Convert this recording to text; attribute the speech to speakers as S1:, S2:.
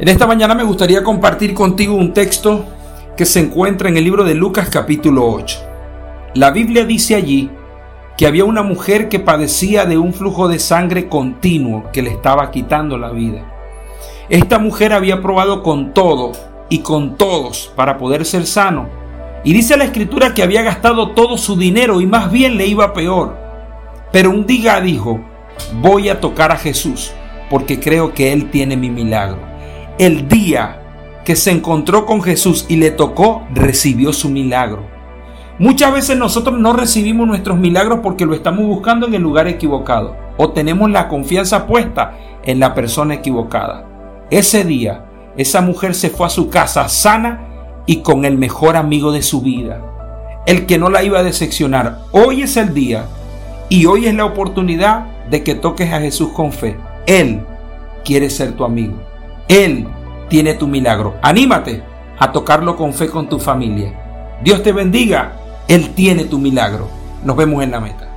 S1: En esta mañana me gustaría compartir contigo un texto que se encuentra en el libro de Lucas capítulo 8. La Biblia dice allí que había una mujer que padecía de un flujo de sangre continuo que le estaba quitando la vida. Esta mujer había probado con todo y con todos para poder ser sano. Y dice la escritura que había gastado todo su dinero y más bien le iba peor. Pero un día dijo, voy a tocar a Jesús porque creo que Él tiene mi milagro. El día que se encontró con Jesús y le tocó, recibió su milagro. Muchas veces nosotros no recibimos nuestros milagros porque lo estamos buscando en el lugar equivocado o tenemos la confianza puesta en la persona equivocada. Ese día, esa mujer se fue a su casa sana y con el mejor amigo de su vida, el que no la iba a decepcionar. Hoy es el día y hoy es la oportunidad de que toques a Jesús con fe. Él quiere ser tu amigo. Él tiene tu milagro. Anímate a tocarlo con fe con tu familia. Dios te bendiga él tiene tu milagro. Nos vemos en la meta.